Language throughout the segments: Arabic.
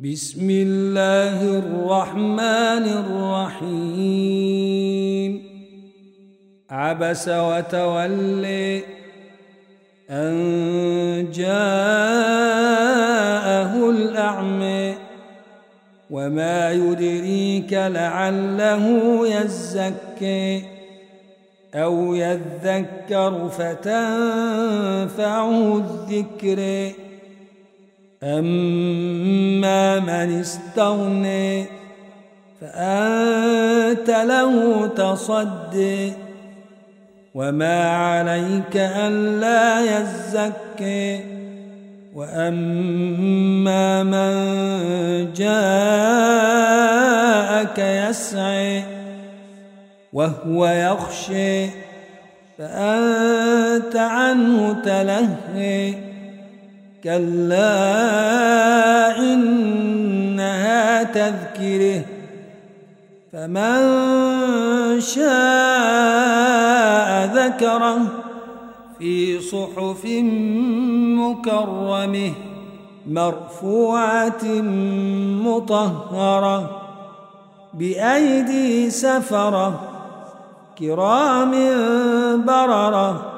بسم الله الرحمن الرحيم. عبس وتولي أن جاءه الأعمى وما يدريك لعله يزكي أو يذكر فتنفعه الذكر. أما من استغني فأنت له تصدي وما عليك ألا يزكي وأما من جاءك يسعي وهو يخشي فأنت عنه تلهي كلا إنها تذكره فمن شاء ذكره في صحف مكرمه مرفوعة مطهرة بأيدي سفرة كرام برره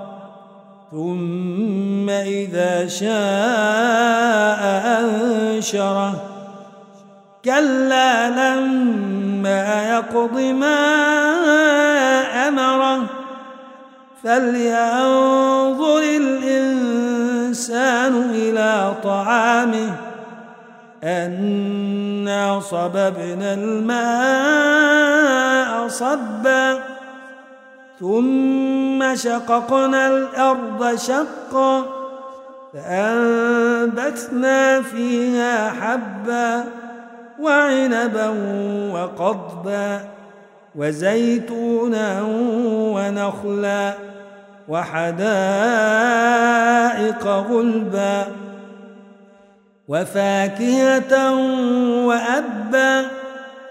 ثم إذا شاء أنشره. كلا لما يقض ما أمره. فلينظر الإنسان إلى طعامه. أنا صببنا الماء صبا. ثم شققنا الأرض شقا فأنبتنا فيها حبا وعنبا وقضبا وزيتونا ونخلا وحدائق غلبا وفاكهة وأبا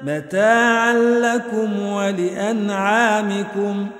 متاعا لكم ولأنعامكم ۖ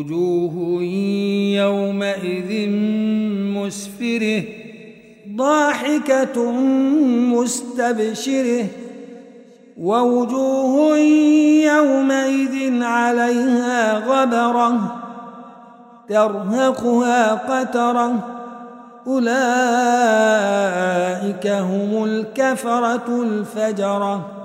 وجوه يومئذ مسفره ضاحكة مستبشره ووجوه يومئذ عليها غبرة ترهقها قترة أولئك هم الكفرة الفجرة.